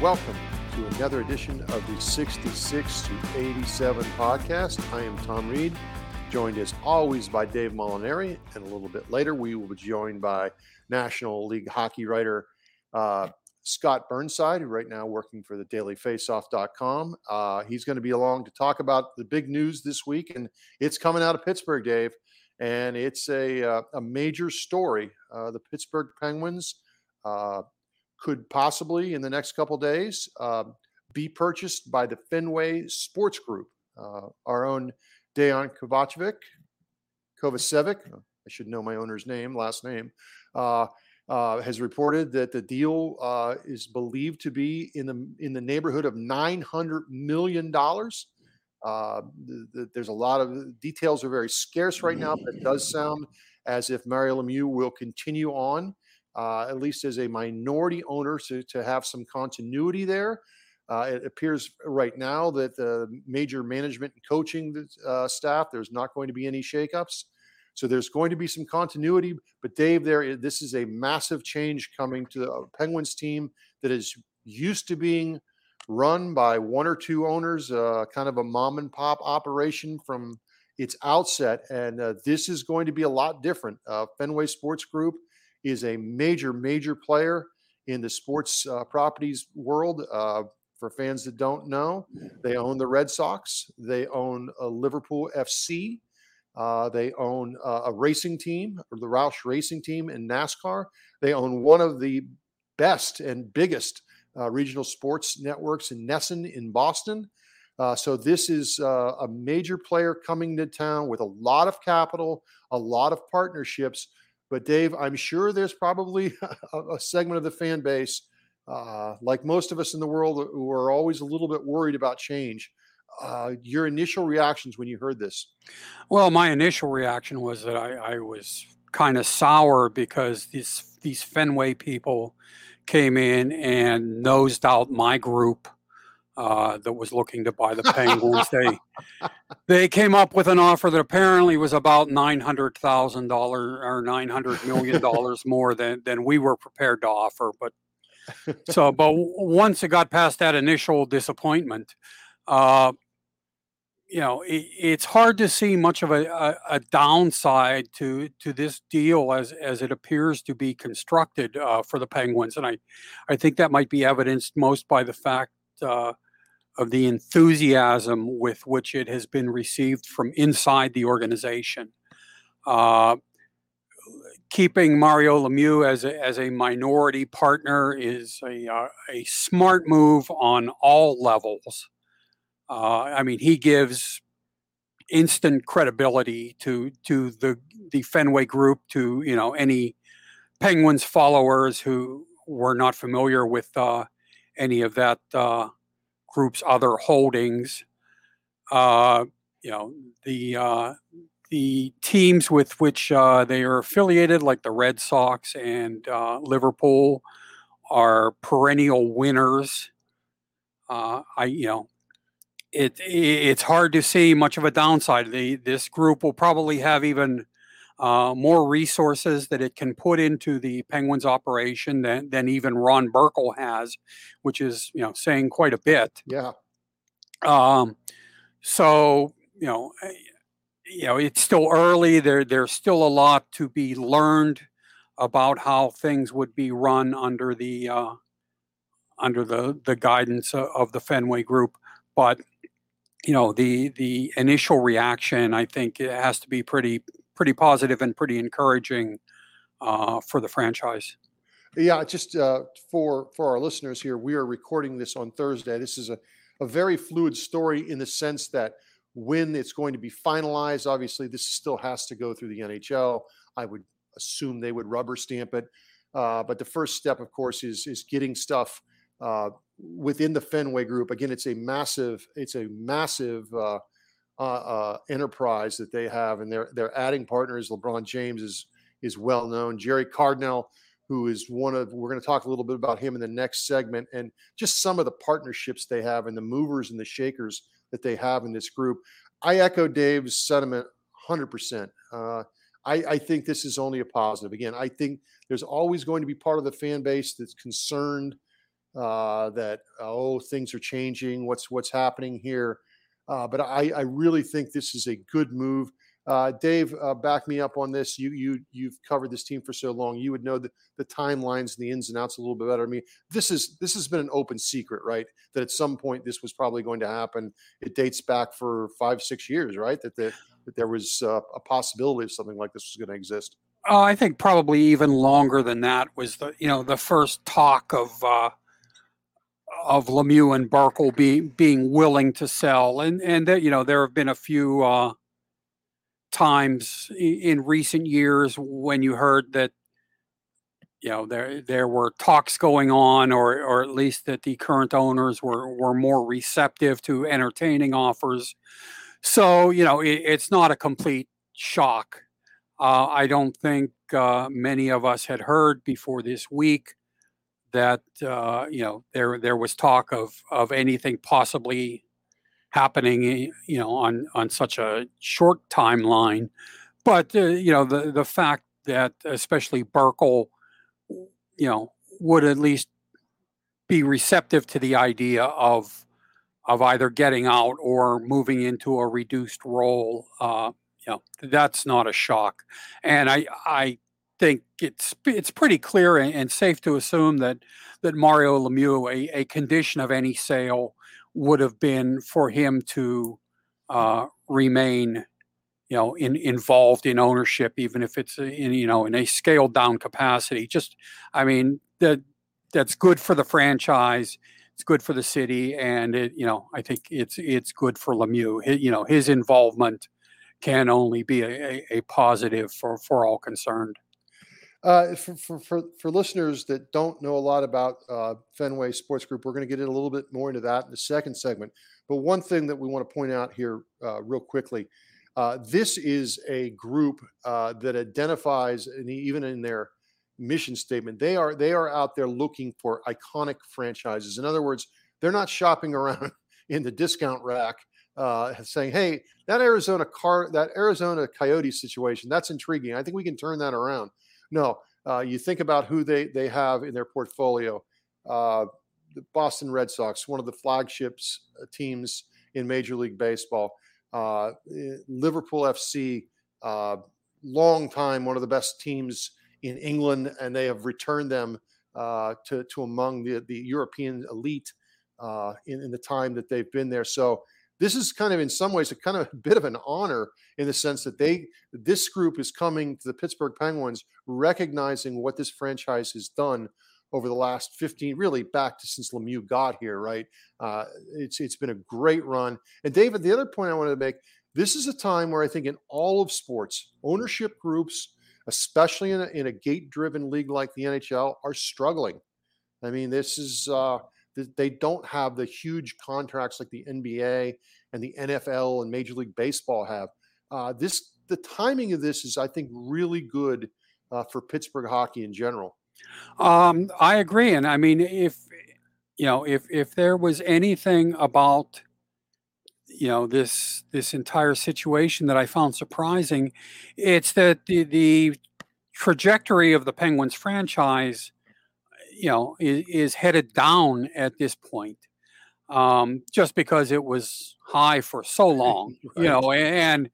Welcome to another edition of the 66 to 87 podcast. I am Tom Reed, joined as always by Dave Molinari, and a little bit later we will be joined by National League hockey writer uh, Scott Burnside, who right now working for the dailyfaceoff.com. Uh, he's going to be along to talk about the big news this week, and it's coming out of Pittsburgh, Dave, and it's a, uh, a major story. Uh, the Pittsburgh Penguins uh, could possibly in the next couple days uh, be purchased by the Fenway Sports Group. Uh, our own Dejan Kovacevic, Kovacevic, I should know my owner's name, last name, uh, uh, has reported that the deal uh, is believed to be in the in the neighborhood of nine hundred million dollars. Uh, the, the, there's a lot of details are very scarce right now, but it does sound as if Mario Lemieux will continue on uh, at least as a minority owner, to, to have some continuity there. Uh, it appears right now that the major management and coaching uh, staff, there's not going to be any shakeups. So there's going to be some continuity. But Dave, there, this is a massive change coming to the Penguins team that is used to being run by one or two owners, uh, kind of a mom and pop operation from its outset. And uh, this is going to be a lot different. Uh, Fenway Sports Group is a major, major player in the sports uh, properties world. Uh, for fans that don't know, they own the Red Sox, they own a Liverpool FC, uh, they own a racing team, or the Roush Racing Team in NASCAR. They own one of the best and biggest uh, regional sports networks in NESN in Boston. Uh, so this is uh, a major player coming to town with a lot of capital, a lot of partnerships but Dave, I'm sure there's probably a, a segment of the fan base, uh, like most of us in the world, who are always a little bit worried about change. Uh, your initial reactions when you heard this? Well, my initial reaction was that I, I was kind of sour because these these Fenway people came in and nosed out my group uh, that was looking to buy the Penguins. they they came up with an offer that apparently was about nine hundred thousand dollars or nine hundred million dollars more than than we were prepared to offer. But so, but once it got past that initial disappointment, uh, you know, it, it's hard to see much of a, a, a, downside to to this deal as as it appears to be constructed uh, for the Penguins, and I I think that might be evidenced most by the fact. Uh, of the enthusiasm with which it has been received from inside the organization. Uh, keeping Mario Lemieux as a, as a minority partner is a, uh, a smart move on all levels. Uh, I mean, he gives instant credibility to to the the Fenway Group, to you know any Penguins followers who were not familiar with uh, any of that uh, group's other holdings. Uh, you know, the uh, the teams with which uh, they are affiliated, like the Red Sox and uh, Liverpool, are perennial winners. Uh, I, you know, it, it's hard to see much of a downside. The, this group will probably have even uh, more resources that it can put into the Penguins operation than, than even Ron Burkle has, which is you know saying quite a bit. Yeah. Um, so you know, eh, you know, it's still early. There, there's still a lot to be learned about how things would be run under the uh, under the the guidance of the Fenway Group. But you know, the the initial reaction, I think, it has to be pretty pretty positive and pretty encouraging uh, for the franchise. Yeah, just uh, for for our listeners here, we are recording this on Thursday. This is a, a very fluid story in the sense that when it's going to be finalized, obviously this still has to go through the NHL. I would assume they would rubber stamp it, uh, but the first step, of course, is is getting stuff uh, within the Fenway Group. Again, it's a massive it's a massive uh, uh, enterprise that they have, and they're they're adding partners. LeBron James is is well known. Gerry Cardinale, who is one of we're going to talk a little bit about him in the next segment, and just some of the partnerships they have and the movers and the shakers that they have in this group. I echo Dave's sentiment 100%. Uh, I, I, think this is only a positive. Again, I think there's always going to be part of the fan base that's concerned uh, that oh things are changing. What's what's happening here? Uh, but I, I really think this is a good move. Uh, Dave, uh, back me up on this. You you you've covered this team for so long. You would know the, the timelines and the ins and outs a little bit better. I mean, this is this has been an open secret, right? That at some point this was probably going to happen. It dates back for five six years, right? That the, that there was uh, a possibility of something like this was going to exist. Oh, I think probably even longer than that was the you know the first talk of uh, of Lemieux and Burkle being being willing to sell, and and that you know there have been a few uh, times in recent years when you heard that you know there there were talks going on or or at least that the current owners were were more receptive to entertaining offers. So you know it, it's not a complete shock. Uh, i don't think uh, many of us had heard before this week that uh, you know there there was talk of of anything possibly happening, eh, you know, on on such a short timeline. But uh, you know, the the fact that especially Burkle, you know, would at least be receptive to the idea of of either getting out or moving into a reduced role. Uh, you know, that's not a shock, and I I think it's it's pretty clear and, safe to assume that that Mario Lemieux, a, a condition of any sale, would have been for him to uh, remain, you know, in, involved in ownership, even if it's in you know in a scaled down capacity. Just, I mean, that that's good for the franchise. It's good for the city, and it, you know, I think it's it's good for Lemieux. His, you know, his involvement can only be a, a, a positive for for all concerned. Uh, for, for, for, for, listeners that don't know a lot about uh, Fenway Sports Group, we're going to get in a little bit more into that in the second segment. But one thing that we want to point out here, uh, real quickly, uh, this is a group uh, that identifies, and even in their mission statement, they are they are out there looking for iconic franchises. In other words, they're not shopping around in the discount rack uh, saying, "Hey, that Arizona car, that Arizona Coyote situation, that's intriguing. I think we can turn that around." No, uh, you think about who they they have in their portfolio. Uh, the Boston Red Sox, one of the flagships uh, teams in Major League Baseball. Uh, Liverpool FC, uh, long time one of the best teams in England, and they have returned them uh, to to among the the European elite in, in the time that they've been there. So this is kind of in some ways a kind of a bit of an honor in the sense that they this group is coming to the Pittsburgh Penguins recognizing what this franchise has done over the last 15 really back to since Lemieux got here right? Uh, it's it's been a great run. And David the other point I wanted to make this is a time where I think in all of sports ownership groups especially in a, in a gate driven league like the NHL are struggling. I mean this is uh, they don't have the huge contracts like the NBA and the NFL and Major League Baseball have. Uh, this the timing of this is, I think, really good uh, for Pittsburgh hockey in general. Um, I agree, and I mean, if you know, if if there was anything about you know this this entire situation that I found surprising. It's that the the trajectory of the Penguins franchise, you know, is, is headed down at this point, um, just because it was high for so long, right. you know, and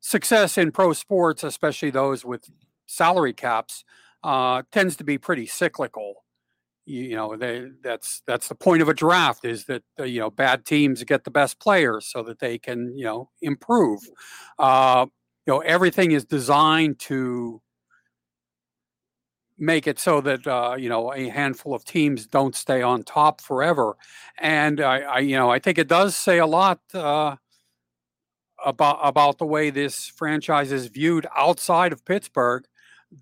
success in pro sports, especially those with salary caps, uh, tends to be pretty cyclical you know they that's that's the point of a draft is that uh, you know bad teams get the best players so that they can you know improve uh, you know everything is designed to make it so that uh, you know a handful of teams don't stay on top forever and I, I you know i think it does say a lot uh, about about the way this franchise is viewed outside of pittsburgh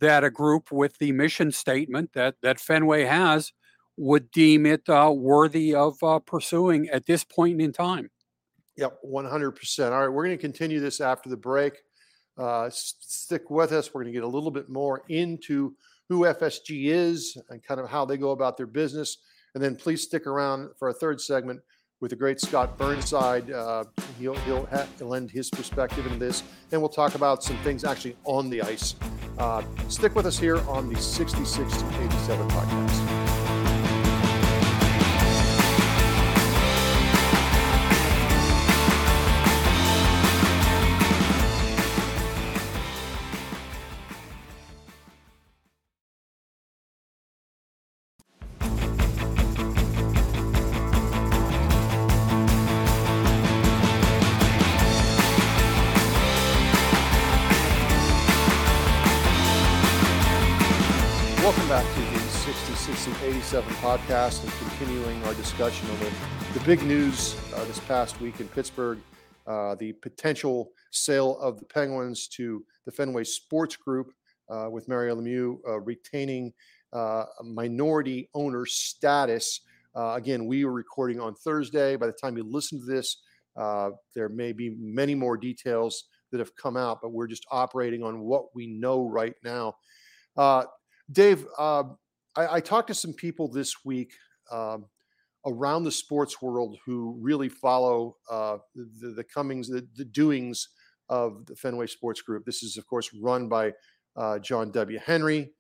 that a group with the mission statement that that Fenway has would deem it uh, worthy of uh, pursuing at this point in time. Yep, 100%. All right, we're going to continue this after the break. Uh, stick with us. We're going to get a little bit more into who FSG is and kind of how they go about their business. And then please stick around for a third segment with the great Scott Burnside. Uh, he'll he'll, ha- lend his perspective into this, and we'll talk about some things actually on the ice. Uh, stick with us here on the 66 to 87 podcast. Podcast and continuing our discussion on the, big news uh, this past week in Pittsburgh uh, the potential sale of the Penguins to the Fenway Sports Group uh, with Mario Lemieux uh, retaining uh, minority owner status. Uh, again, we were recording on Thursday. By the time you listen to this, there may be many more details that have come out, but we're just operating on what we know right now. Dave, uh, I, I, talked to some people this week um, around the sports world who really follow uh, the, the, comings, the, the, doings of the Fenway Sports Group. This is, of course, run by uh, John W. Henry.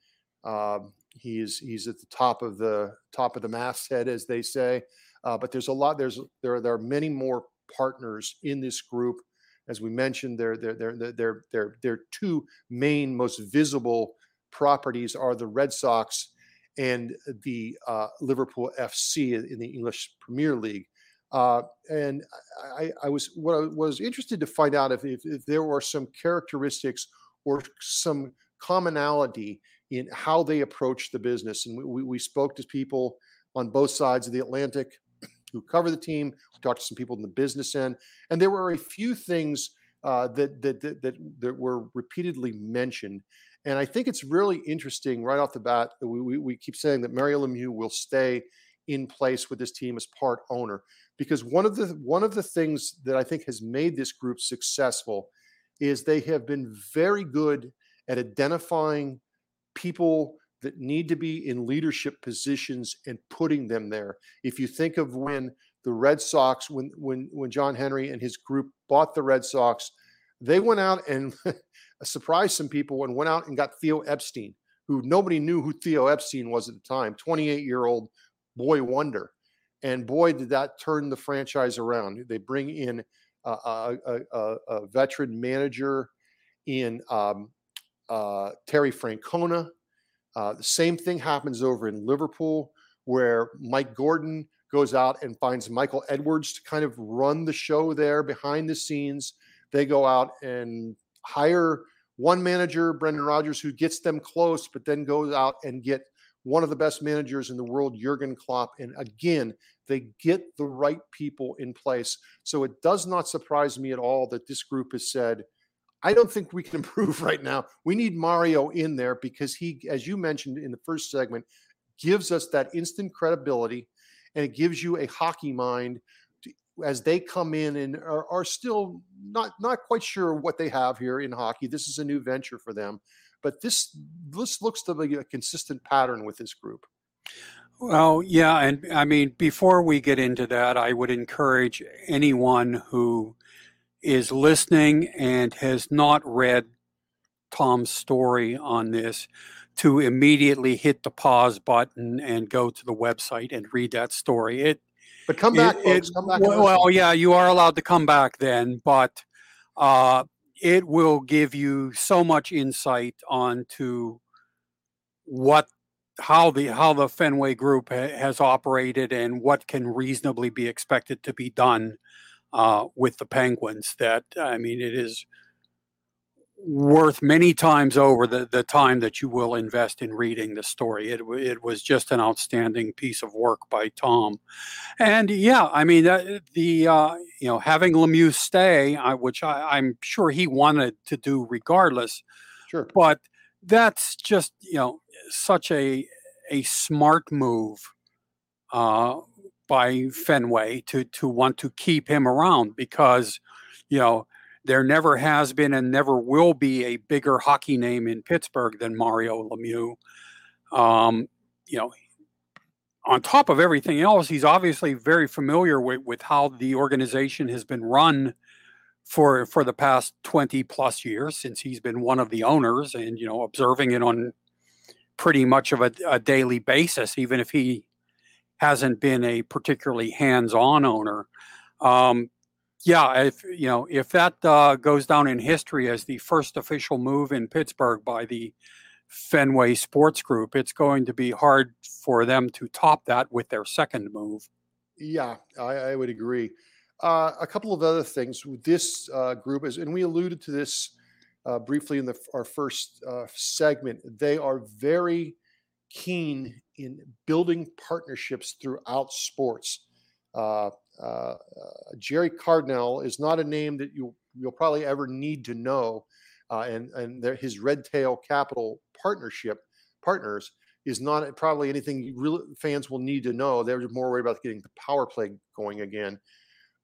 Um, he is he's at the top of the top of the masthead, as they say. Uh, but there's a lot. There's there there are many more partners in this group. As we mentioned, they're they're they're they're, they're two main, most visible properties are the Red Sox and the uh, Liverpool FC in the English Premier League. Uh, and I, I, was what I was interested to find out if, if, if there were some characteristics or some commonality in how they approach the business. And we, we spoke to people on both sides of the Atlantic who cover the team. We talked to some people in the business end, and there were a few things uh, that, that, that that that were repeatedly mentioned. And I think it's really interesting right off the bat. We, we, we keep saying that Mario Lemieux will stay in place with this team as part owner because one of the one of the things that I think has made this group successful is they have been very good at identifying people that need to be in leadership positions and putting them there. If you think of when the Red Sox, when when when John Henry and his group bought the Red Sox, they went out and surprised some people and went out and got Theo Epstein, who nobody knew who Theo Epstein was at the time, 28 year old boy wonder. And boy, did that turn the franchise around. They bring in a, a, a, a veteran manager in um, uh, Terry Francona. Uh, the same thing happens over in Liverpool, where Mike Gordon goes out and finds Michael Edwards to kind of run the show there behind the scenes. They go out and hire one manager, Brendan Rodgers, who gets them close, but then goes out and get one of the best managers in the world, Jurgen Klopp. And again, they get the right people in place. So it does not surprise me at all that this group has said, I don't think we can improve right now. We need Mario in there because he, as you mentioned in the first segment, gives us that instant credibility and it gives you a hockey mind as they come in and are, are, still not not quite sure what they have here in hockey. This is a new venture for them, but this this looks to be a consistent pattern with this group. Well, yeah, and I mean, before we get into that, I would encourage anyone who is listening and has not read Tom's story on this to immediately hit the pause button and go to the website and read that story. It, but come back, it, folks. It, come back. Well, well, yeah, you are allowed to come back then, but uh, it will give you so much insight onto what how the how the Fenway Group ha- has operated and what can reasonably be expected to be done uh, with the Penguins. That I mean, it is worth many times over the, the time that you will invest in reading the story. It, it was just an outstanding piece of work by Tom. And yeah, I mean, uh, the, uh, you know, having Lemieux stay, uh, which I, I'm sure he wanted to do regardless. Sure. But that's just, you know, such a, a smart move uh, by Fenway to, to want to keep him around because, you know, there never has been and never will be a bigger hockey name in Pittsburgh than Mario Lemieux. Um, you know, on top of everything else, he's obviously very familiar with, with how the organization has been run for for the past 20 plus years since he's been one of the owners and you know observing it on pretty much of a, a daily basis even if he hasn't been a particularly hands-on owner um, yeah, if you know if that uh, goes down in history as the first official move in Pittsburgh by the Fenway Sports Group, it's going to be hard for them to top that with their second move. Yeah, I, I would agree. Uh, a couple of other things. This uh, group is, and we alluded to this uh, briefly in the, our first uh, segment. They are very keen in building partnerships throughout sports. Uh, uh, Gerry Cardinale is not a name that you you'll probably ever need to know, uh, and and his Red Tail Capital partnership partners is not probably anything real fans will need to know. They're more worried about getting the power play going again.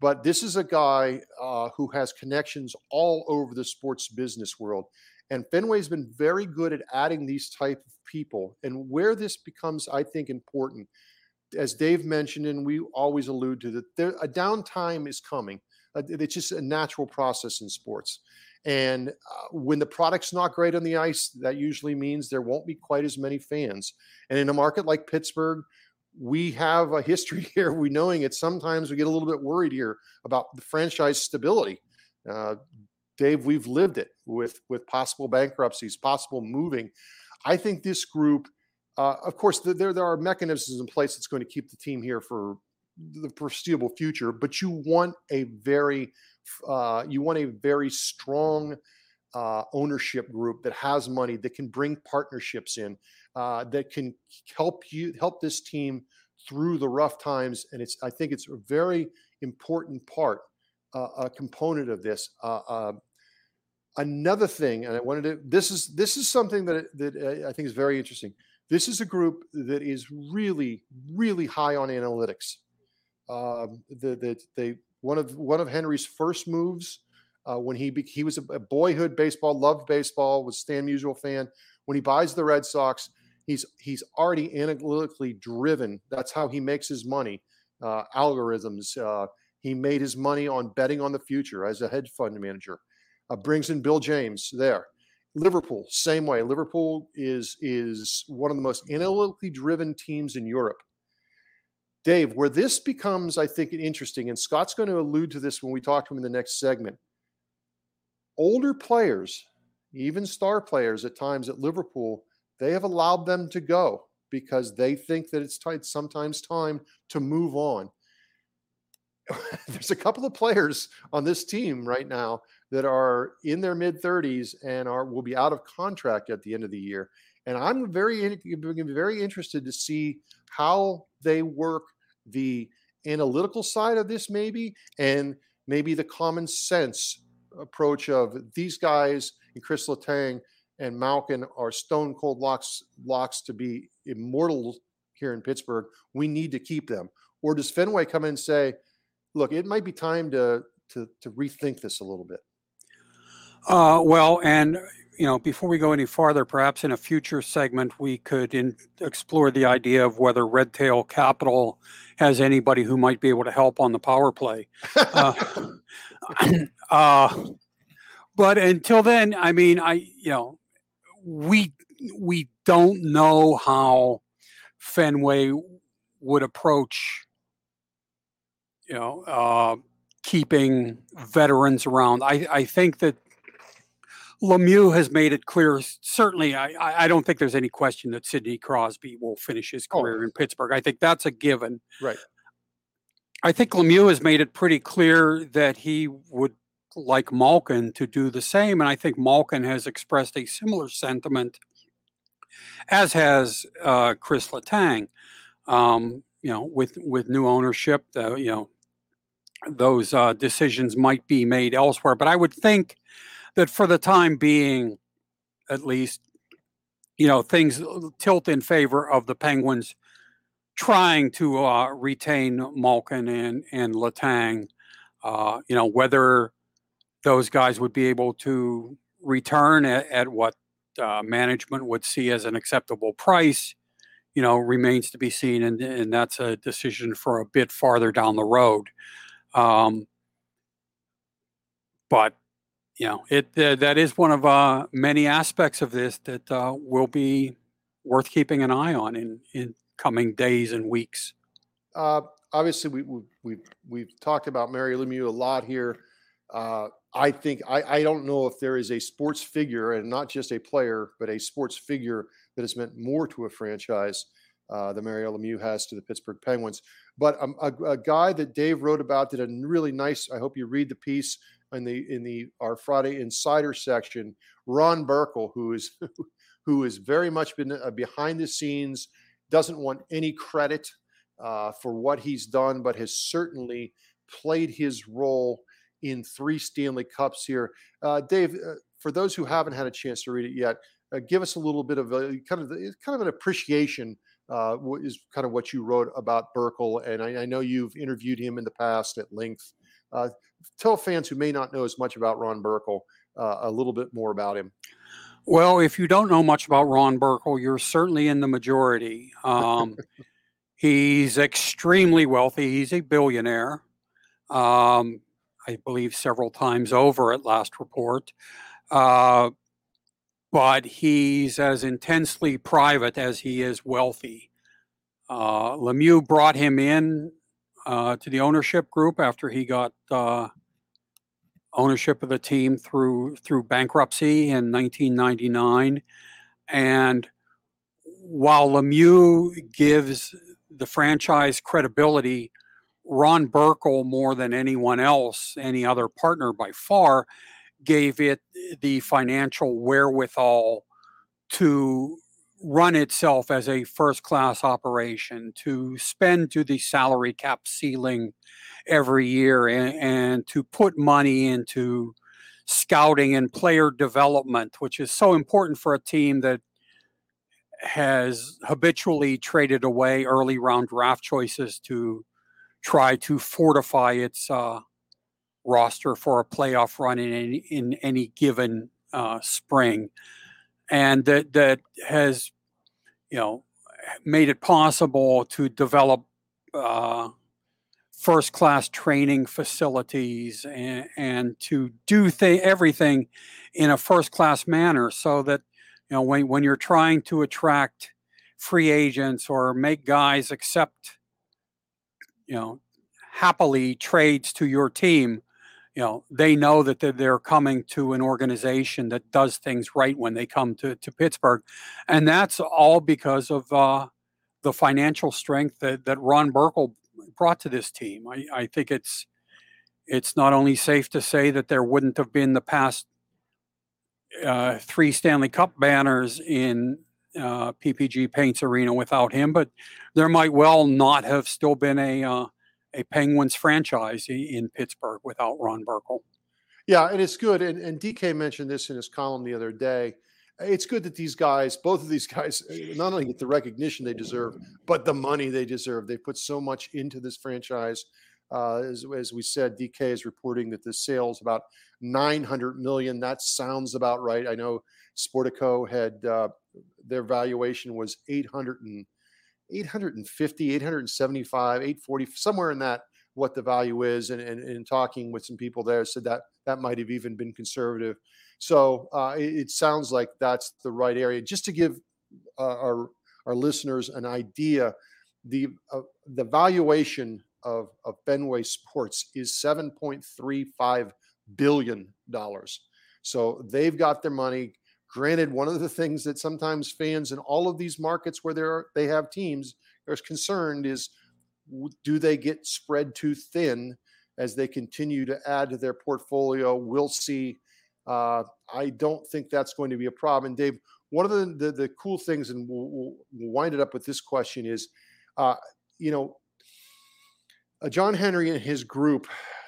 But this is a guy uh, who has connections all over the sports business world. And Fenway's been very good at adding these type of people. And where this becomes, I think, important as Dave mentioned, and we always allude to that, there, a downtime is coming. Uh, it's just a natural process in sports. And uh, when the product's not great on the ice, that usually means there won't be quite as many fans. And in a market like Pittsburgh, we have a history here. We knowing it. Sometimes we get a little bit worried here about the franchise stability. Uh, Dave, we've lived it with with possible bankruptcies, possible moving. I think this group uh, of course, there there are mechanisms in place that's going to keep the team here for the foreseeable future. But you want a very uh, you want a very strong uh, ownership group that has money that can bring partnerships in uh, that can help you help this team through the rough times. And it's I think it's a very important part, uh, a component of this. Uh, another thing, and I wanted to this is this is something that that I think is very interesting this is a group that is really, really high on analytics. Um, the, the, they one of one of Henry's first moves uh, when he be, he was a, a, boyhood baseball, loved baseball, was Stan Musial fan. When he buys the Red Sox, he's he's already analytically driven. That's how he makes his money. Uh, algorithms. Uh, he made his money on betting on the future as a hedge fund manager. Uh, brings in Bill James there. Liverpool, same way. Liverpool is is one of the most analytically driven teams in Europe. Dave, where this becomes, I think, interesting, and Scott's going to allude to this when we talk to him in the next segment. Older players, even star players at times at Liverpool, they have allowed them to go because they think that it's, t- sometimes time to move on. There's a couple of players on this team right now that are in their mid 30s and are will be out of contract at the end of the year. And I'm very very interested to see how they work the analytical side of this, maybe, and maybe the common sense approach of these guys and Chris Letang and Malkin are stone cold locks locks to be immortal here in Pittsburgh. We need to keep them. Or does Fenway come in and say, look, it might be time to to to rethink this a little bit? Uh, well, and you know, before we go any farther, perhaps in a future segment, we could in, explore the idea of whether Redtail Capital has anybody who might be able to help on the power play. Uh, uh, but until then, I mean, I you know, we we don't know how Fenway would approach, you know, uh, keeping veterans around. I I think that Lemieux has made it clear. Certainly, I, I don't think there's any question that Sidney Crosby will finish his Oh. career in Pittsburgh. I think that's a given. Right. I think Lemieux has made it pretty clear that he would like Malkin to do the same, and I think Malkin has expressed a similar sentiment, as has uh, Chris Letang. Um, you know, with with new ownership, uh, you know, those uh, decisions might be made elsewhere. But I would think that for the time being, at least, you know, things tilt in favor of the Penguins trying to uh, retain Malkin and and Letang. Uh, you know, whether those guys would be able to return at, at what uh, management would see as an acceptable price, you know, remains to be seen, and and that's a decision for a bit farther down the road. Um, but you know, it uh, that is one of uh, many aspects of this that uh, will be worth keeping an eye on in in coming days and weeks. Uh, obviously, we, we, we've we've talked about Mario Lemieux a lot here. Uh, I think I, I don't know if there is a sports figure and not just a player, but a sports figure that has meant more to a franchise uh, than Mario Lemieux has to the Pittsburgh Penguins. But um, a, a guy that Dave wrote about did a really nice. I hope you read the piece in the in the our Friday Insider section. Ron Burkle, who is who has very much been uh, behind the scenes, doesn't want any credit uh, for what he's done, but has certainly played his role in three Stanley Cups here. Uh, Dave, uh, for those who haven't had a chance to read it yet, uh, give us a little bit of a kind of the- kind of an appreciation. Uh, is kind of what you wrote about Burkle, and I, I know you've interviewed him in the past at length. Uh, tell fans who may not know as much about Ron Burkle uh, a little bit more about him. Well, if you don't know much about Ron Burkle, you're certainly in the majority. Um, he's extremely wealthy. He's a billionaire. Um, I believe several times over at last report. Uh, but he's as intensely private as he is wealthy. Uh, Lemieux brought him in uh, to the ownership group after he got uh, ownership of the team through through bankruptcy in 1999, and while Lemieux gives the franchise credibility, Ron Burkle more than anyone else, any other partner by far, gave it the financial wherewithal to run itself as a first class operation, to spend to the salary cap ceiling every year, and, and to put money into scouting and player development, which is so important for a team that has habitually traded away early round draft choices to try to fortify its uh, roster for a playoff run in any, in any given uh, spring, and that that has you know made it possible to develop uh, first class training facilities and, and to do th- everything in a first class manner so that you know when, when you're trying to attract free agents or make guys accept you know happily trades to your team you know they know that they're, coming to an organization that does things right when they come to, to pittsburgh. And that's all because of uh, the financial strength that, that ron burkle brought to this team. I, I think it's it's not only safe to say that there wouldn't have been the past uh, three Stanley Cup banners in uh, PPG Paints Arena without him, but there might well not have still been a uh, a Penguins franchise in Pittsburgh without Ron Burkle. Yeah, and it's good. And, and DK mentioned this in his column the other day. It's good that these guys, both of these guys, uh, not only get the recognition they deserve, but the money they deserve. They put so much into this franchise. Uh, as, as, we said, DK is reporting that the sales about 900 million. That sounds about right. I know Sportico had uh, their valuation was 800 and 850, 875, 840, somewhere in that what the value is. And, and, and talking with some people there said that that might have even been conservative. So uh, it, it, sounds like that's the right area. Just to give uh, our our listeners an idea, the uh, the valuation of, of Fenway Sports is 7.35 billion dollars. So they've got their money. Granted, one of the things that sometimes fans in all of these markets where there they have teams are concerned is do they get spread too thin as they continue to add to their portfolio? We'll see. Uh, I don't think that's going to be a problem. And Dave, one of the, the, the cool things, and we'll, we'll, wind it up with this question is, uh, you know, uh, John Henry and his group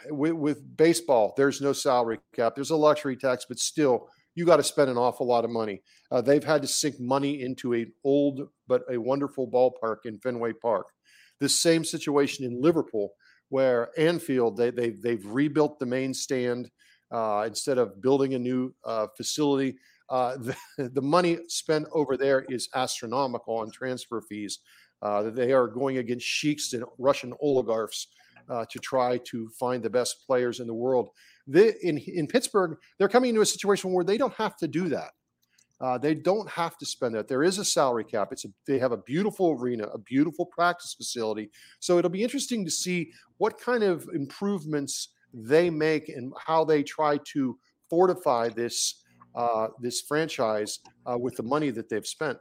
with, with, baseball, there's no salary cap. There's a luxury tax, but still, you got to spend an awful lot of money. Uh, they've had to sink money into an old but a wonderful ballpark in Fenway Park. This same situation in Liverpool, where Anfield they they they've rebuilt the main stand uh, instead of building a new uh, facility. Uh, the, the, money spent over there is astronomical on transfer fees. Uh, they are going against sheiks and Russian oligarchs uh, to try to find the best players in the world. They, in in Pittsburgh, they're coming into a situation where they don't have to do that. Uh, they don't have to spend that. There is a salary cap. It's a, they have a beautiful arena, a beautiful practice facility. So it'll be interesting to see what kind of improvements they make and how they try to fortify this uh, this franchise uh, with the money that they've spent.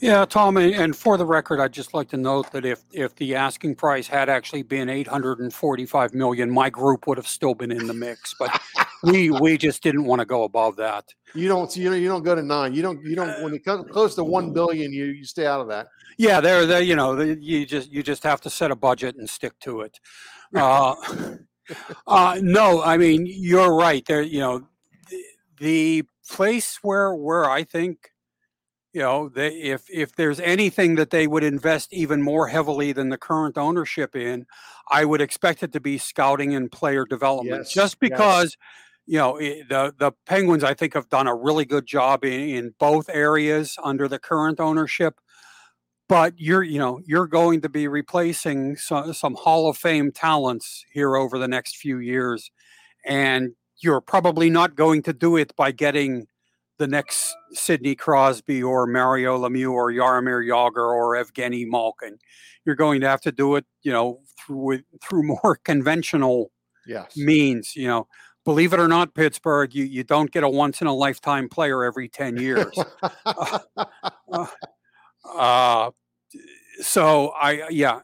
Yeah, Tom, and for the record, I'd just like to note that if if the asking price had actually been 845 million, my group would have still been in the mix, but we we just didn't want to go above that. You don't you know you don't go to nine. You don't you don't when it comes close to 1 billion, you you stay out of that. Yeah, there there you know, you just you just have to set a budget and stick to it. Uh, uh, no, I mean, you're right. There you know, the, the place where where I think you know, they, if if there's anything that they would invest even more heavily than the current ownership in, I would expect it to be scouting and player development. Yes, just because, yes. you know, eh, the the Penguins I think have done a really good job in, in both areas under the current ownership. But you're you know you're going to be replacing some, some Hall of Fame talents here over the next few years, and you're probably not going to do it by getting the next Sidney Crosby or Mario Lemieux or Jaromir Jagr or Evgeny Malkin. You're going to have to do it, you know, through through more conventional yes. means. You know, believe it or not, Pittsburgh, you, you don't get a once in a lifetime player every ten years. uh, uh, uh, so I yeah.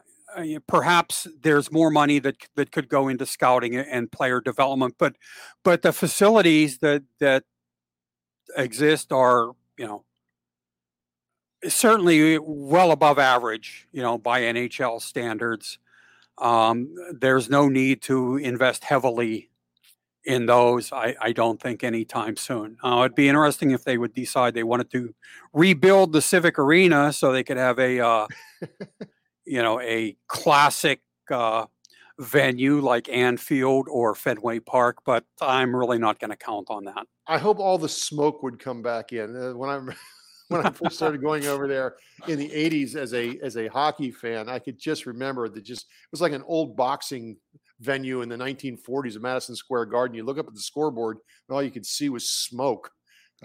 Perhaps there's more money that that could go into scouting and player development, but but the facilities that that exist are, you know, certainly well above average, you know, by NHL standards. Um, there's no need to invest heavily in those. I, I don't think anytime soon. Uh, it'd be interesting if they would decide they wanted to rebuild the Civic Arena so they could have a, uh, you know, a classic uh, venue like Anfield or Fenway Park, but I'm really not going to count on that. I hope all the smoke would come back in. Uh, when I'm when I first started going over there in the 80s as a as a hockey fan, I could just remember that just it was like an old boxing venue in the 1940s at Madison Square Garden. You look up at the scoreboard, and all you could see was smoke.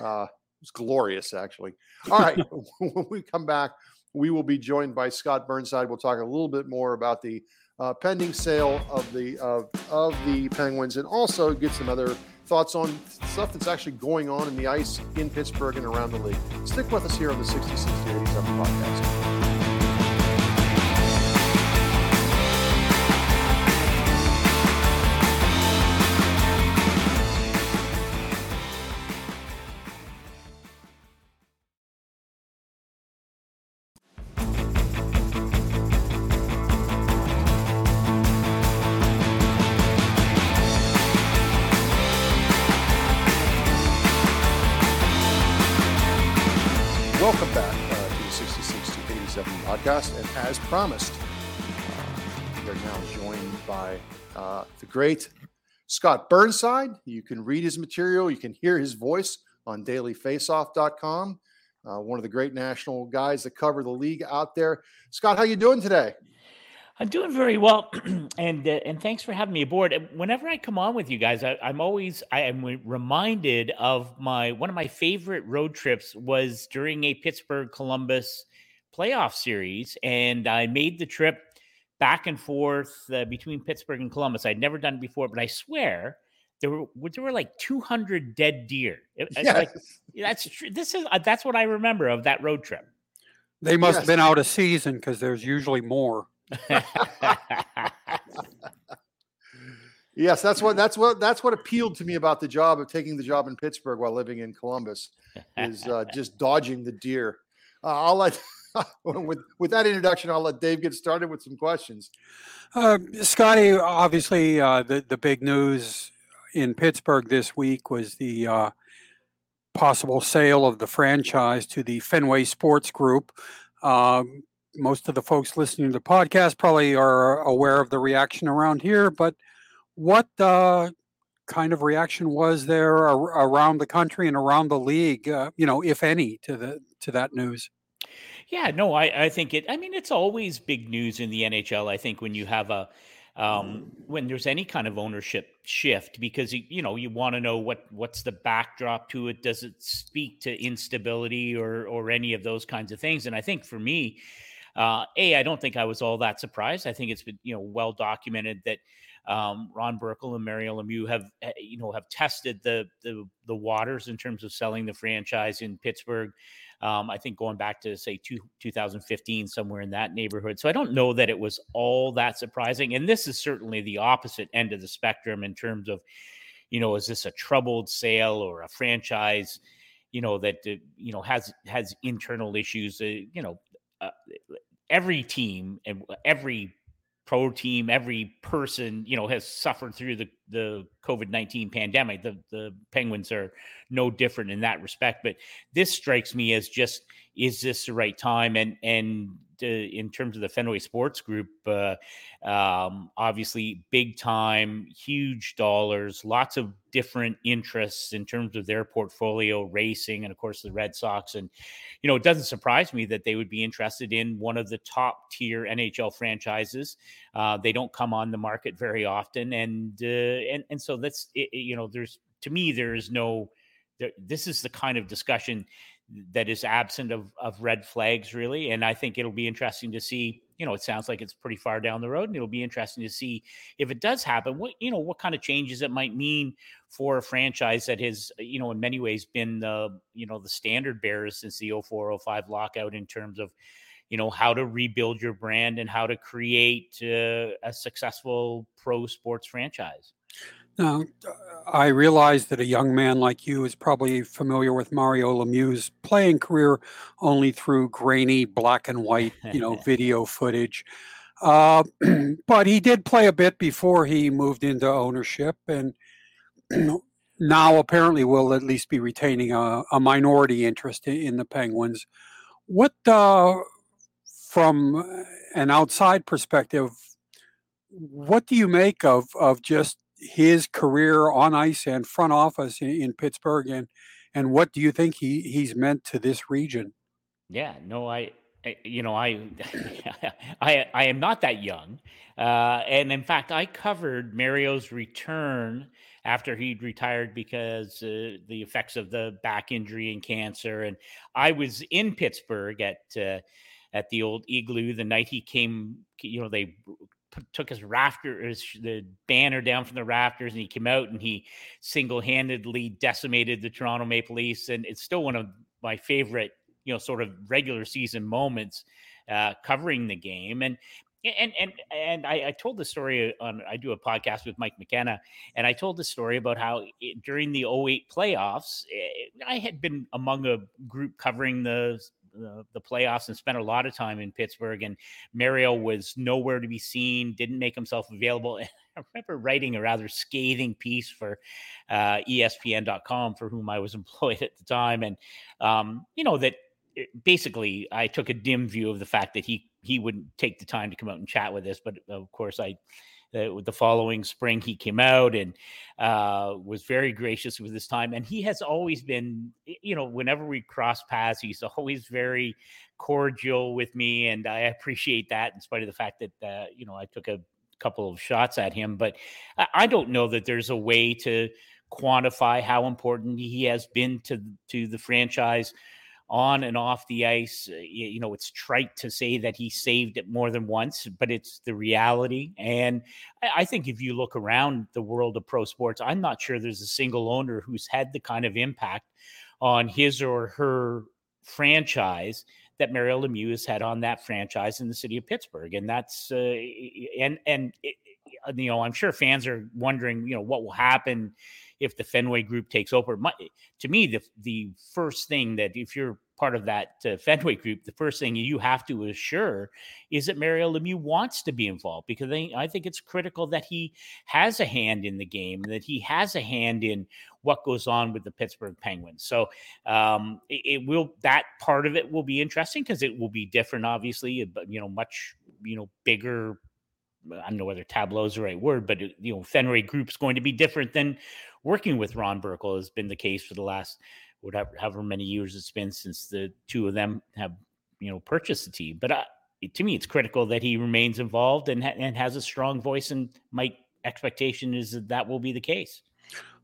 Uh, it was glorious, actually. All right, when we come back, we will be joined by Scott Burnside. We'll talk a little bit more about the uh, pending sale of the of, of the Penguins, and also get some other thoughts on stuff that's actually going on in the ice in Pittsburgh and around the league. Stick with us here on the 66 87 podcast. Podcast. And as promised, we are now joined by uh, the great Scott Burnside. You can read his material, you can hear his voice on dailyfaceoff.com. Uh, one of the great national guys that cover the league out there. Scott, how you doing today? I'm doing very well, and uh, and thanks for having me aboard. Whenever I come on with you guys, I, am always I am reminded of my one of my favorite road trips was during a Pittsburgh Columbus playoff series, and I made the trip back and forth uh, between Pittsburgh and Columbus. I'd never done it before, but I swear there were there were like 200 dead deer. Yes. Like, that's true. This is uh, that's what I remember of that road trip. They must yes. have been out of season because there's usually more. yes, that's what that's what that's what appealed to me about the job of taking the job in Pittsburgh while living in Columbus is uh, just dodging the deer. Uh, I'll let with with that introduction, I'll let Dave get started with some questions. Uh, Scotty, obviously, uh, the the big news in Pittsburgh this week was the uh, possible sale of the franchise to the Fenway Sports Group. Um, most of the folks listening to the podcast probably are aware of the reaction around here, but what uh, kind of reaction was there ar- around the country and around the league, uh, you know, if any, to the to that news? Yeah, no, I, I think it. I mean, it's always big news in the NHL. I think when you have a um, when there's any kind of ownership shift, because you, you know you want to know what what's the backdrop to it. Does it speak to instability or or any of those kinds of things? And I think for me, uh, a, I don't think I was all that surprised. I think it's been you know well documented that um, Ron Burkle and Mario Lemieux have eh, you know have tested the the the waters in terms of selling the franchise in Pittsburgh. Um, I think going back to say two, 2015, somewhere in that neighborhood. So I don't know that it was all that surprising. And this is certainly the opposite end of the spectrum in terms of, you know, is this a troubled sale or a franchise, you know, that uh, you know has has internal issues? Uh, you know, uh, every team and every pro team, every person, you know, has suffered through the the COVID nineteen pandemic. The the Penguins are no different in that respect. But this strikes me as just is this the right time? And and in terms of the Fenway Sports Group, uh, um, obviously big time, huge dollars, lots of different interests in terms of their portfolio, racing, and of course the Red Sox. And you know, it doesn't surprise me that they would be interested in one of the top tier NHL franchises. Uh, they don't come on the market very often, and uh, and and so that's it, you know, there's to me there is no. There, this is the kind of discussion that is absent of, of red flags really and i think it'll be interesting to see you know it sounds like it's pretty far down the road and it'll be interesting to see if it does happen what you know what kind of changes it might mean for a franchise that has you know in many ways been the you know the standard bearer since the 0405 lockout in terms of you know how to rebuild your brand and how to create uh, a successful pro sports franchise now, I realize that a young man like you is probably familiar with Mario Lemieux's playing career only through grainy black and white, you know, video footage. Uh, but he did play a bit before he moved into ownership, and now apparently will at least be retaining a, a minority interest in, in, the Penguins. What, uh, from an outside perspective, what do you make of of just his career on ice and front office in, in Pittsburgh, and and what do you think he he's meant to this region? Yeah, no, I, you know, I, I, I am not that young, uh, and in fact, I covered Mario's return after he'd retired because uh, the effects of the back injury and cancer, and I was in Pittsburgh at. Uh, at the old igloo the night he came you know they took his rafter, his, the banner down from the rafters, and he came out and he single handedly decimated the Toronto Maple Leafs. And it's still one of my favorite, you know, sort of regular season moments uh, covering the game. And and and and I, I, told the story on I do a podcast with Mike McKenna, and I told the story about how it, during the 08 playoffs, it, eh, I had been among a group covering the the, the playoffs and spent a lot of time in Pittsburgh. And Mario was nowhere to be seen, didn't make himself available. I remember writing a rather scathing piece for uh, ESPN.com, for whom I was employed at the time. And, um, you know, that basically I took a dim view of the fact that he he wouldn't take the time to come out and chat with us. But of course, I the following spring he came out and uh, was very gracious with his time. And he has always been, you know, whenever we cross paths, he's always very cordial with me, and I appreciate that. In spite of the fact that uh, you know I took a couple of shots at him, but I don't know that there's a way to quantify how important he has been to to the franchise on and off the ice. Uh, you know, it's trite to say that he saved it more than once, but it's the reality. And I think if you look around the world of pro sports, I'm not sure there's a single owner who's had the kind of impact on his or her franchise that Mario Lemieux has had on that franchise in the city of Pittsburgh. And that's, uh, and, and, it, you know, I'm sure fans are wondering, you know, what will happen if the Fenway Group takes over. My, to me, the the first thing that if you're part of that uh, Fenway Group, the first thing you have to assure is that Mario Lemieux wants to be involved because I, I think it's critical that he has a hand in the game, that he has a hand in what goes on with the Pittsburgh Penguins. So um, it, it, will that part of it will be interesting because it will be different, obviously, but you know, much you know bigger I don't know whether tableau is the right word, but you know, Fenway Group's going to be different than working with Ron Burkle has been the case for the last whatever however many years it's been since the two of them have you know purchased the team. But uh, to me, it's critical that he remains involved and ha- and has a strong voice. And my expectation is that that will be the case.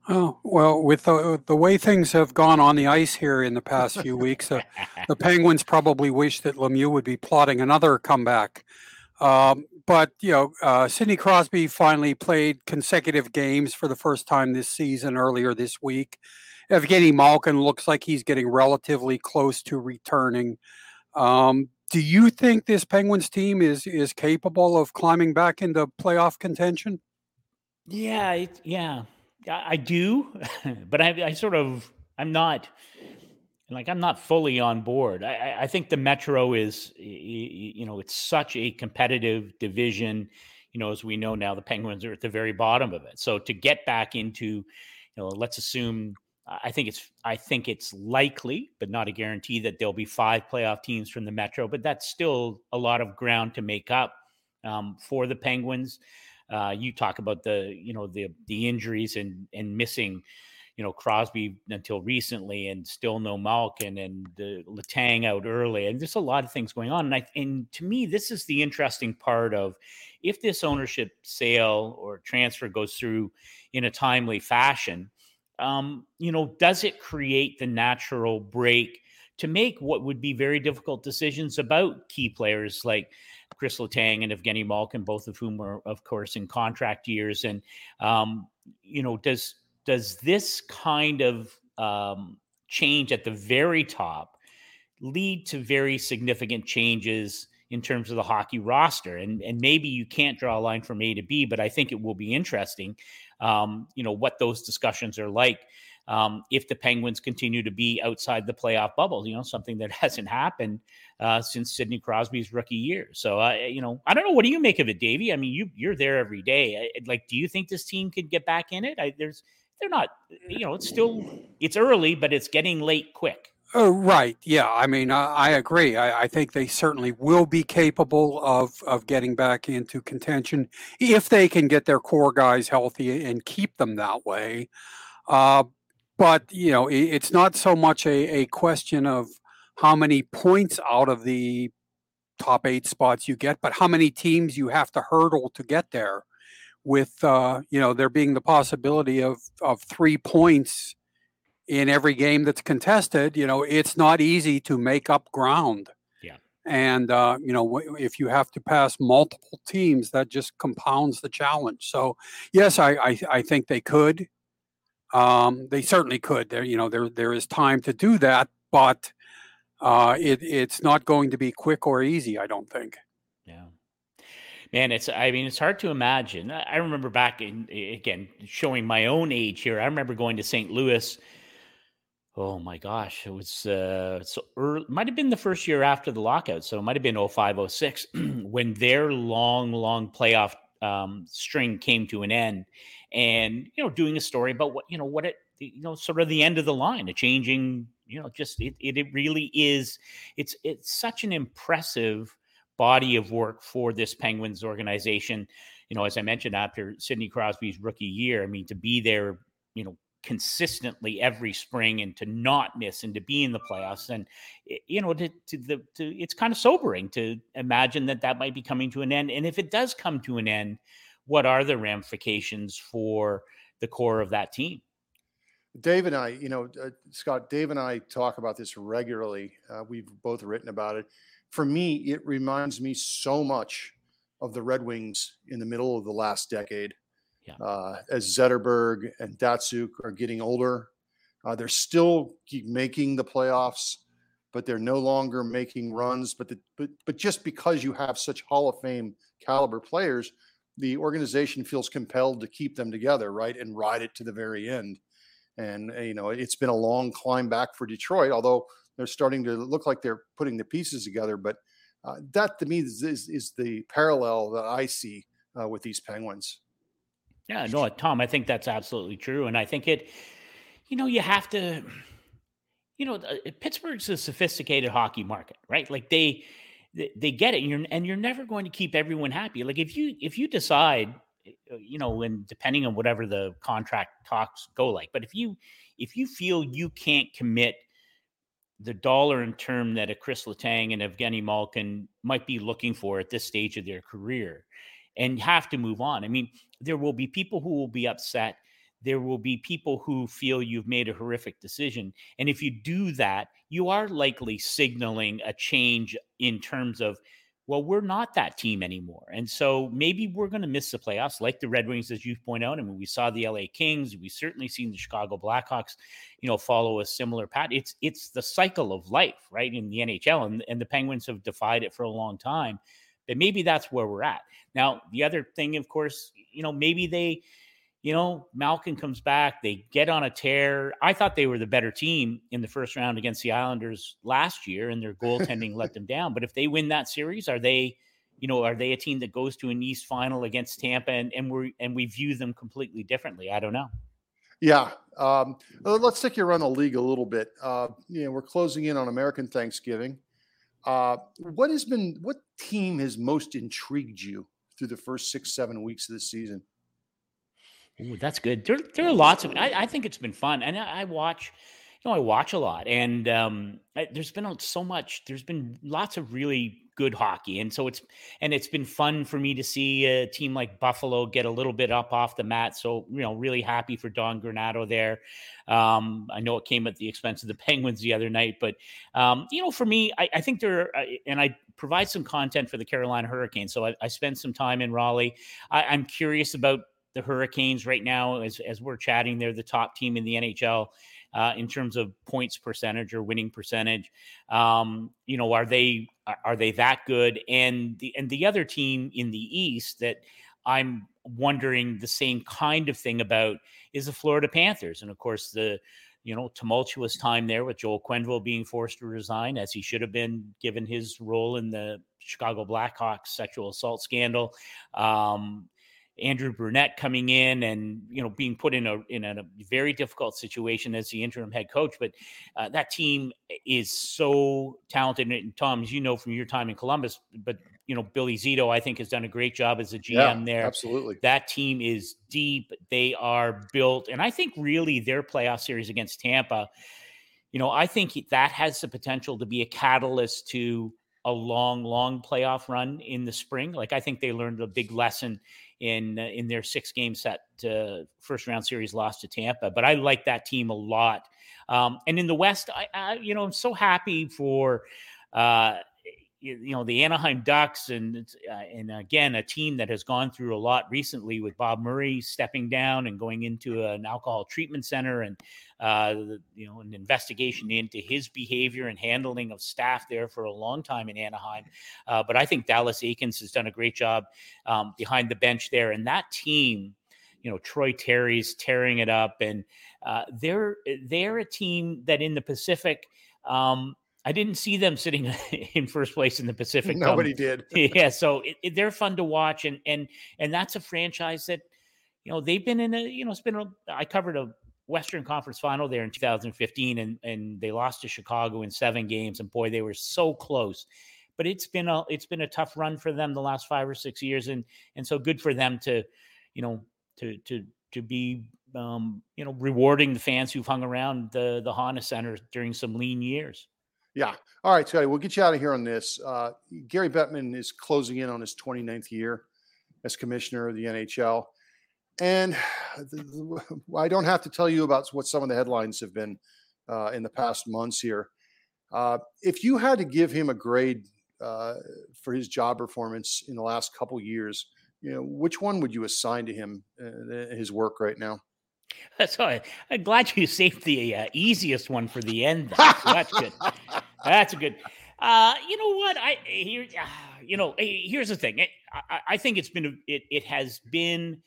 Oh well, with the the way things have gone on the ice here in the past few weeks, uh, the Penguins probably wish that Lemieux would be plotting another comeback. Um, but you know, uh, Sidney Crosby finally played consecutive games for the first time this season earlier this week. Evgeny Malkin looks like he's getting relatively close to returning. Um, do you think this Penguins team is is capable of climbing back into playoff contention? Yeah, it, yeah, I do, but I, I sort of I'm not like I'm not fully on board. I, I think the Metro is, you know, it's such a competitive division. You know, as we know now, the Penguins are at the very bottom of it. So to get back into, you know, let's assume. I think it's I think it's likely, but not a guarantee that there'll be five playoff teams from the Metro. But that's still a lot of ground to make up um, for the Penguins. Uh, you talk about the you know the the injuries and and missing you know Crosby until recently, and still no Malkin, and the Letang out early, and there's a lot of things going on. And I, and to me, this is the interesting part of if this ownership sale or transfer goes through in a timely fashion. Um, you know, does it create the natural break to make what would be very difficult decisions about key players like Chris Letang and Evgeny Malkin, both of whom are, of course, in contract years? And um, you know, does does this kind of um, change at the very top lead to very significant changes in terms of the hockey roster? And and maybe you can't draw a line from A to B, but I think it will be interesting. Um, you know what those discussions are like. Um, if the Penguins continue to be outside the playoff bubble, you know, something that hasn't happened uh, since Sidney Crosby's rookie year. So, uh, you know, I don't know. What do you make of it, Davey? I mean, you you're there every day. like, do you think this team could get back in it? I, there's they're not, you know, it's still it's early, but it's getting late quick. Oh, right. Yeah. I mean, I, I agree. I, I, think they certainly will be capable of, of getting back into contention if they can get their core guys healthy and keep them that way. Uh, but, you know, it, it's not so much a, a question of how many points out of the top eight spots you get, but how many teams you have to hurdle to get there with uh, you know there being the possibility of of three points in every game that's contested, you know it's not easy to make up ground. Yeah, and uh, you know if you have to pass multiple teams, that just compounds the challenge. So yes, I I, I think they could. Um, they certainly could. There you know there there is time to do that, but uh, it it's not going to be quick or easy. I don't think man, it's I mean, it's hard to imagine. I remember back in again showing my own age here. I remember going to St. Louis. Oh my gosh, it was uh, so early, might have been the first year after the lockout, so it might have been 05, 06, when their long, long playoff um, string came to an end, and you know, doing a story about what you know what it you know sort of the end of the line, a changing you know just it it, it really is it's it's such an impressive body of work for this Penguins organization. You know, as I mentioned, after Sidney Crosby's rookie year, I mean, to be there, you know, consistently every spring and to not miss and to be in the playoffs and you know to, to the to it's kind of sobering to imagine that that might be coming to an end and if it does come to an end what are the ramifications for the core of that team Dave and I, you know, uh, Scott, Dave and I talk about this regularly. Uh, we've both written about it. For me, it reminds me so much of the Red Wings in the middle of the last decade. Yeah. Uh, as Zetterberg and Datsyuk are getting older, uh, they're still keep making the playoffs, but they're no longer making runs. But the, but but just because you have such Hall of Fame caliber players, the organization feels compelled to keep them together, right, and ride it to the very end. And you know, it's been a long climb back for Detroit, although they're starting to look like they're putting the pieces together. But uh, that to me is, is, is, the parallel that I see uh, with these Penguins. Yeah, no, Tom, I think that's absolutely true, and I think it. You know, you have to. You know, Pittsburgh's a sophisticated hockey market, right? Like they, they, they get it, and you're and you're never going to keep everyone happy. Like if you if you decide uh, you know, and depending on whatever the contract talks go like. But if you if you feel you can't commit the dollar in term that a Chris Letang and Evgeny Malkin might be looking for at this stage of their career, and have to move on. I mean, there will be people who will be upset. There will be people who feel you've made a horrific decision. And if you do that, you are likely signaling a change in terms of well, we're not that team anymore. And so maybe we're going to miss the playoffs like the Red Wings, as you point out. I mean, we saw the LA Kings, we certainly seen the Chicago Blackhawks, you know, follow a similar path. It's it's the cycle of life, right? In the NHL. And, and the Penguins have defied it for a long time. But maybe that's where we're at. Now, the other thing, of course, you know, maybe they you know, Malkin comes back, they get on a tear. I thought they were the better team in the first round against the Islanders last year, and their goaltending let them down. But if they win that series, are they, you know, are they a team that goes to an East final against Tampa and, and we and we view them completely differently? I don't know. Yeah. Um, let's take you around the league a little bit. Uh, you know, we're closing in on American Thanksgiving. Uh, what has been what team has most intrigued you through the first six, seven weeks of the season? Ooh, that's good. There, there are lots of. I, I think it's been fun, and I, I watch. You know, I watch a lot, and um, I, there's been so much. There's been lots of really good hockey, and so it's and it's been fun for me to see a team like Buffalo get a little bit up off the mat. So you know, really happy for Don Granato there. Um, I know it came at the expense of the Penguins the other night, but um, you know, for me, I, I think there and I provide some content for the Carolina Hurricanes. So I, I spent some time in Raleigh. I, I'm curious about the Hurricanes right now, as, as we're chatting, they're the top team in the NHL uh, in terms of points percentage or winning percentage. Um, you know, are they are they that good? And the and the other team in the East that I'm wondering the same kind of thing about is the Florida Panthers, and of course the you know tumultuous time there with Joel Quenneville being forced to resign as he should have been given his role in the Chicago Blackhawks sexual assault scandal. Um, Andrew Brunette coming in and you know being put in a in a very difficult situation as the interim head coach. But uh, that team is so talented. And Tom, as you know from your time in Columbus, but you know Billy Zito, I think has done a great job as a GM yeah, there. Absolutely, that team is deep. They are built, and I think really their playoff series against Tampa. You know, I think that has the potential to be a catalyst to a long, long playoff run in the spring. Like I think they learned a big lesson in in their six game set first round series loss to Tampa. But I like that team a lot. Um, and in the West, I, I, you know I'm so happy for uh, you know the Anaheim Ducks and uh, and again a team that has gone through a lot recently with Bob Murray stepping down and going into an alcohol treatment center and uh, you know an investigation into his behavior and handling of staff there for a long time in Anaheim. Uh, but I think Dallas Eakins has done a great job um, behind the bench there, and that team. You know Troy Terry's tearing it up, and uh, they're they're a team that in the Pacific um, I didn't see them sitting in first place in the Pacific. Nobody did. yeah, so it, it, they're fun to watch, and and and that's a franchise that you know they've been in a you know it's been a, I covered a Western Conference Final there in 2015, and and they lost to Chicago in seven games, and boy, they were so close. but it's been a it's been a tough run for them the last five or six years, and and so good for them to, you know, to to to be um, you know rewarding the fans who've hung around the the Honda Center during some lean years. Yeah. All right, Scotty, we'll get you out of here on this. Uh, Gary Bettman is closing in on his 29th year as commissioner of the NHL. And I don't have to tell you about what some of the headlines have been uh, in the past months here. Uh, if you had to give him a grade uh, for his job performance in the last couple years, you know, which one would you assign to him uh, his work right now? So I, am glad you saved the uh, easiest one for the end. So that's good. That's a good. Uh, you know what? I here. Uh, you know, here's the thing. I, I think it's been. It it has been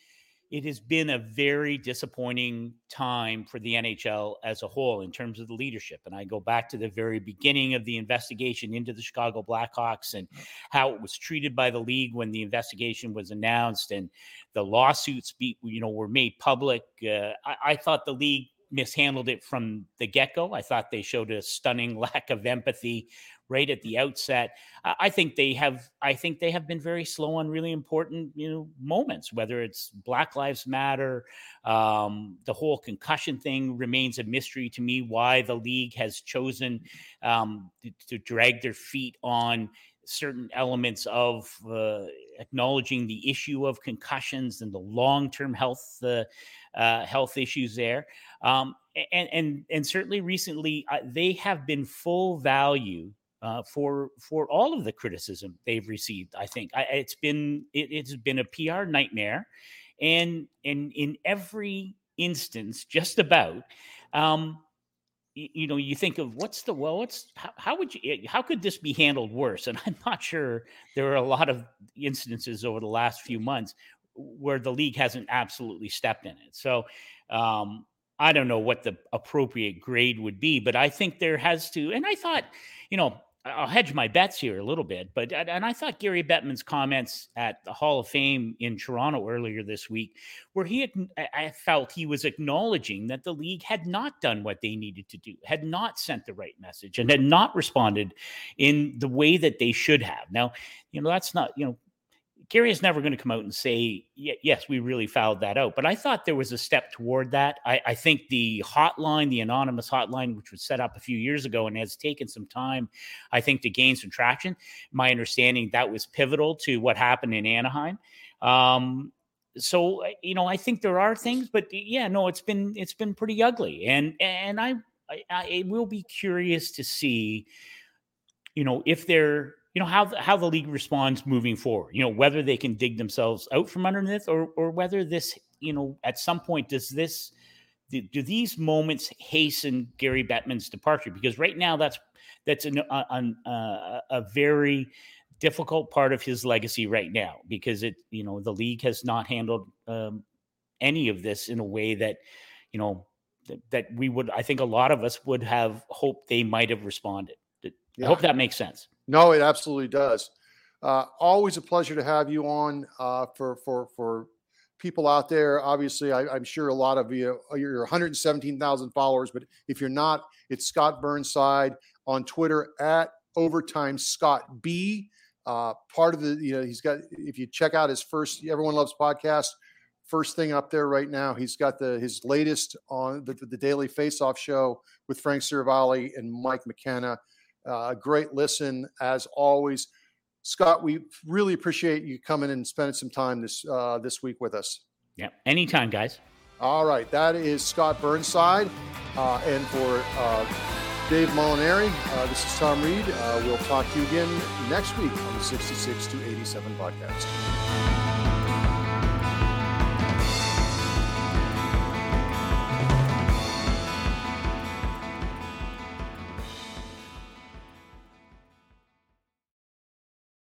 it has been a very disappointing time for the NHL as a whole in terms of the leadership. And I go back to the very beginning of the investigation into the Chicago Blackhawks and how it was treated by the league when the investigation was announced and the lawsuits be, you know were made public. Uh, I, I thought the league mishandled it from the get go. I thought they showed a stunning lack of empathy right at the outset. I think they have. I think they have been very slow on really important, you know, moments. Whether it's Black Lives Matter, um, the whole concussion thing remains a mystery to me. Why the league has chosen um, to, to drag their feet on certain elements of uh, acknowledging the issue of concussions and the long-term health uh, uh, health issues there. Um, and and and certainly recently, uh, they have been full value uh, for for all of the criticism they've received. I think I, it's been it, it's been a PR nightmare, and and in every instance, just about. Um, you, know, you think of what's the well, what's how, how would you eh, how could this be handled worse? And I'm not sure there are a lot of instances over the last few months where the league hasn't absolutely stepped in it. So um, I don't know what the appropriate grade would be, but I think there has to. And I thought, you know, I'll hedge my bets here a little bit, but and I thought Gary Bettman's comments at the Hall of Fame in Toronto earlier this week, where he I felt he was acknowledging that the league had not done what they needed to do, had not sent the right message, and had not responded in the way that they should have. Now, you know that's not you know Gary is never going to come out and say, yes, we really fouled that out. But I thought there was a step toward that. I, I, think the hotline, the anonymous hotline, which was set up a few years ago and has taken some time, I think, to gain some traction. My understanding that was pivotal to what happened in Anaheim. Um, so you know, I think there are things, but yeah, no, it's been it's been pretty ugly, and and I I, I will be curious to see, you know, if they're you know how the, how the league responds moving forward. You know whether they can dig themselves out from underneath, or or whether this you know at some point does this do, do these moments hasten Gary Bettman's departure? Because right now that's that's an, an, uh, a very difficult part of his legacy right now because it you know the league has not handled um, any of this in a way that you know that, that we would I think a lot of us would have hoped they might have responded. Yeah. I hope that makes sense. No, it absolutely does. Uh, always a pleasure to have you on uh, for for for people out there. Obviously, I, am sure a lot of you uh, you're 117,000 followers, but if you're not, it's Scott Burnside on Twitter at Overtime Scott B. Uh, part of the you know he's got if you check out his first Everyone Loves podcast, first thing up there right now. He's got the his latest on the, the Daily Face Off show with Frank Seravalli and Mike McKenna. Uh, great listen as always. Scott, we really appreciate you coming and spending some time this uh, this week with us. Yeah, anytime, guys. All right, that is Scott Burnside, uh, and for uh, Dave Molinari, uh, this is Tom Reed. Uh, we'll talk to you again next week on the 66 to 87 podcast.